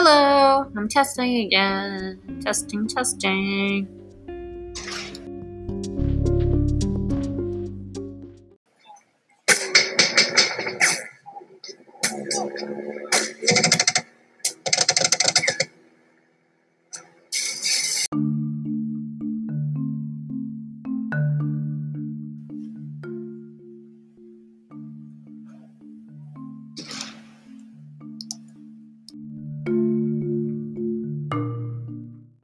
Hello, I'm testing again. Testing, testing.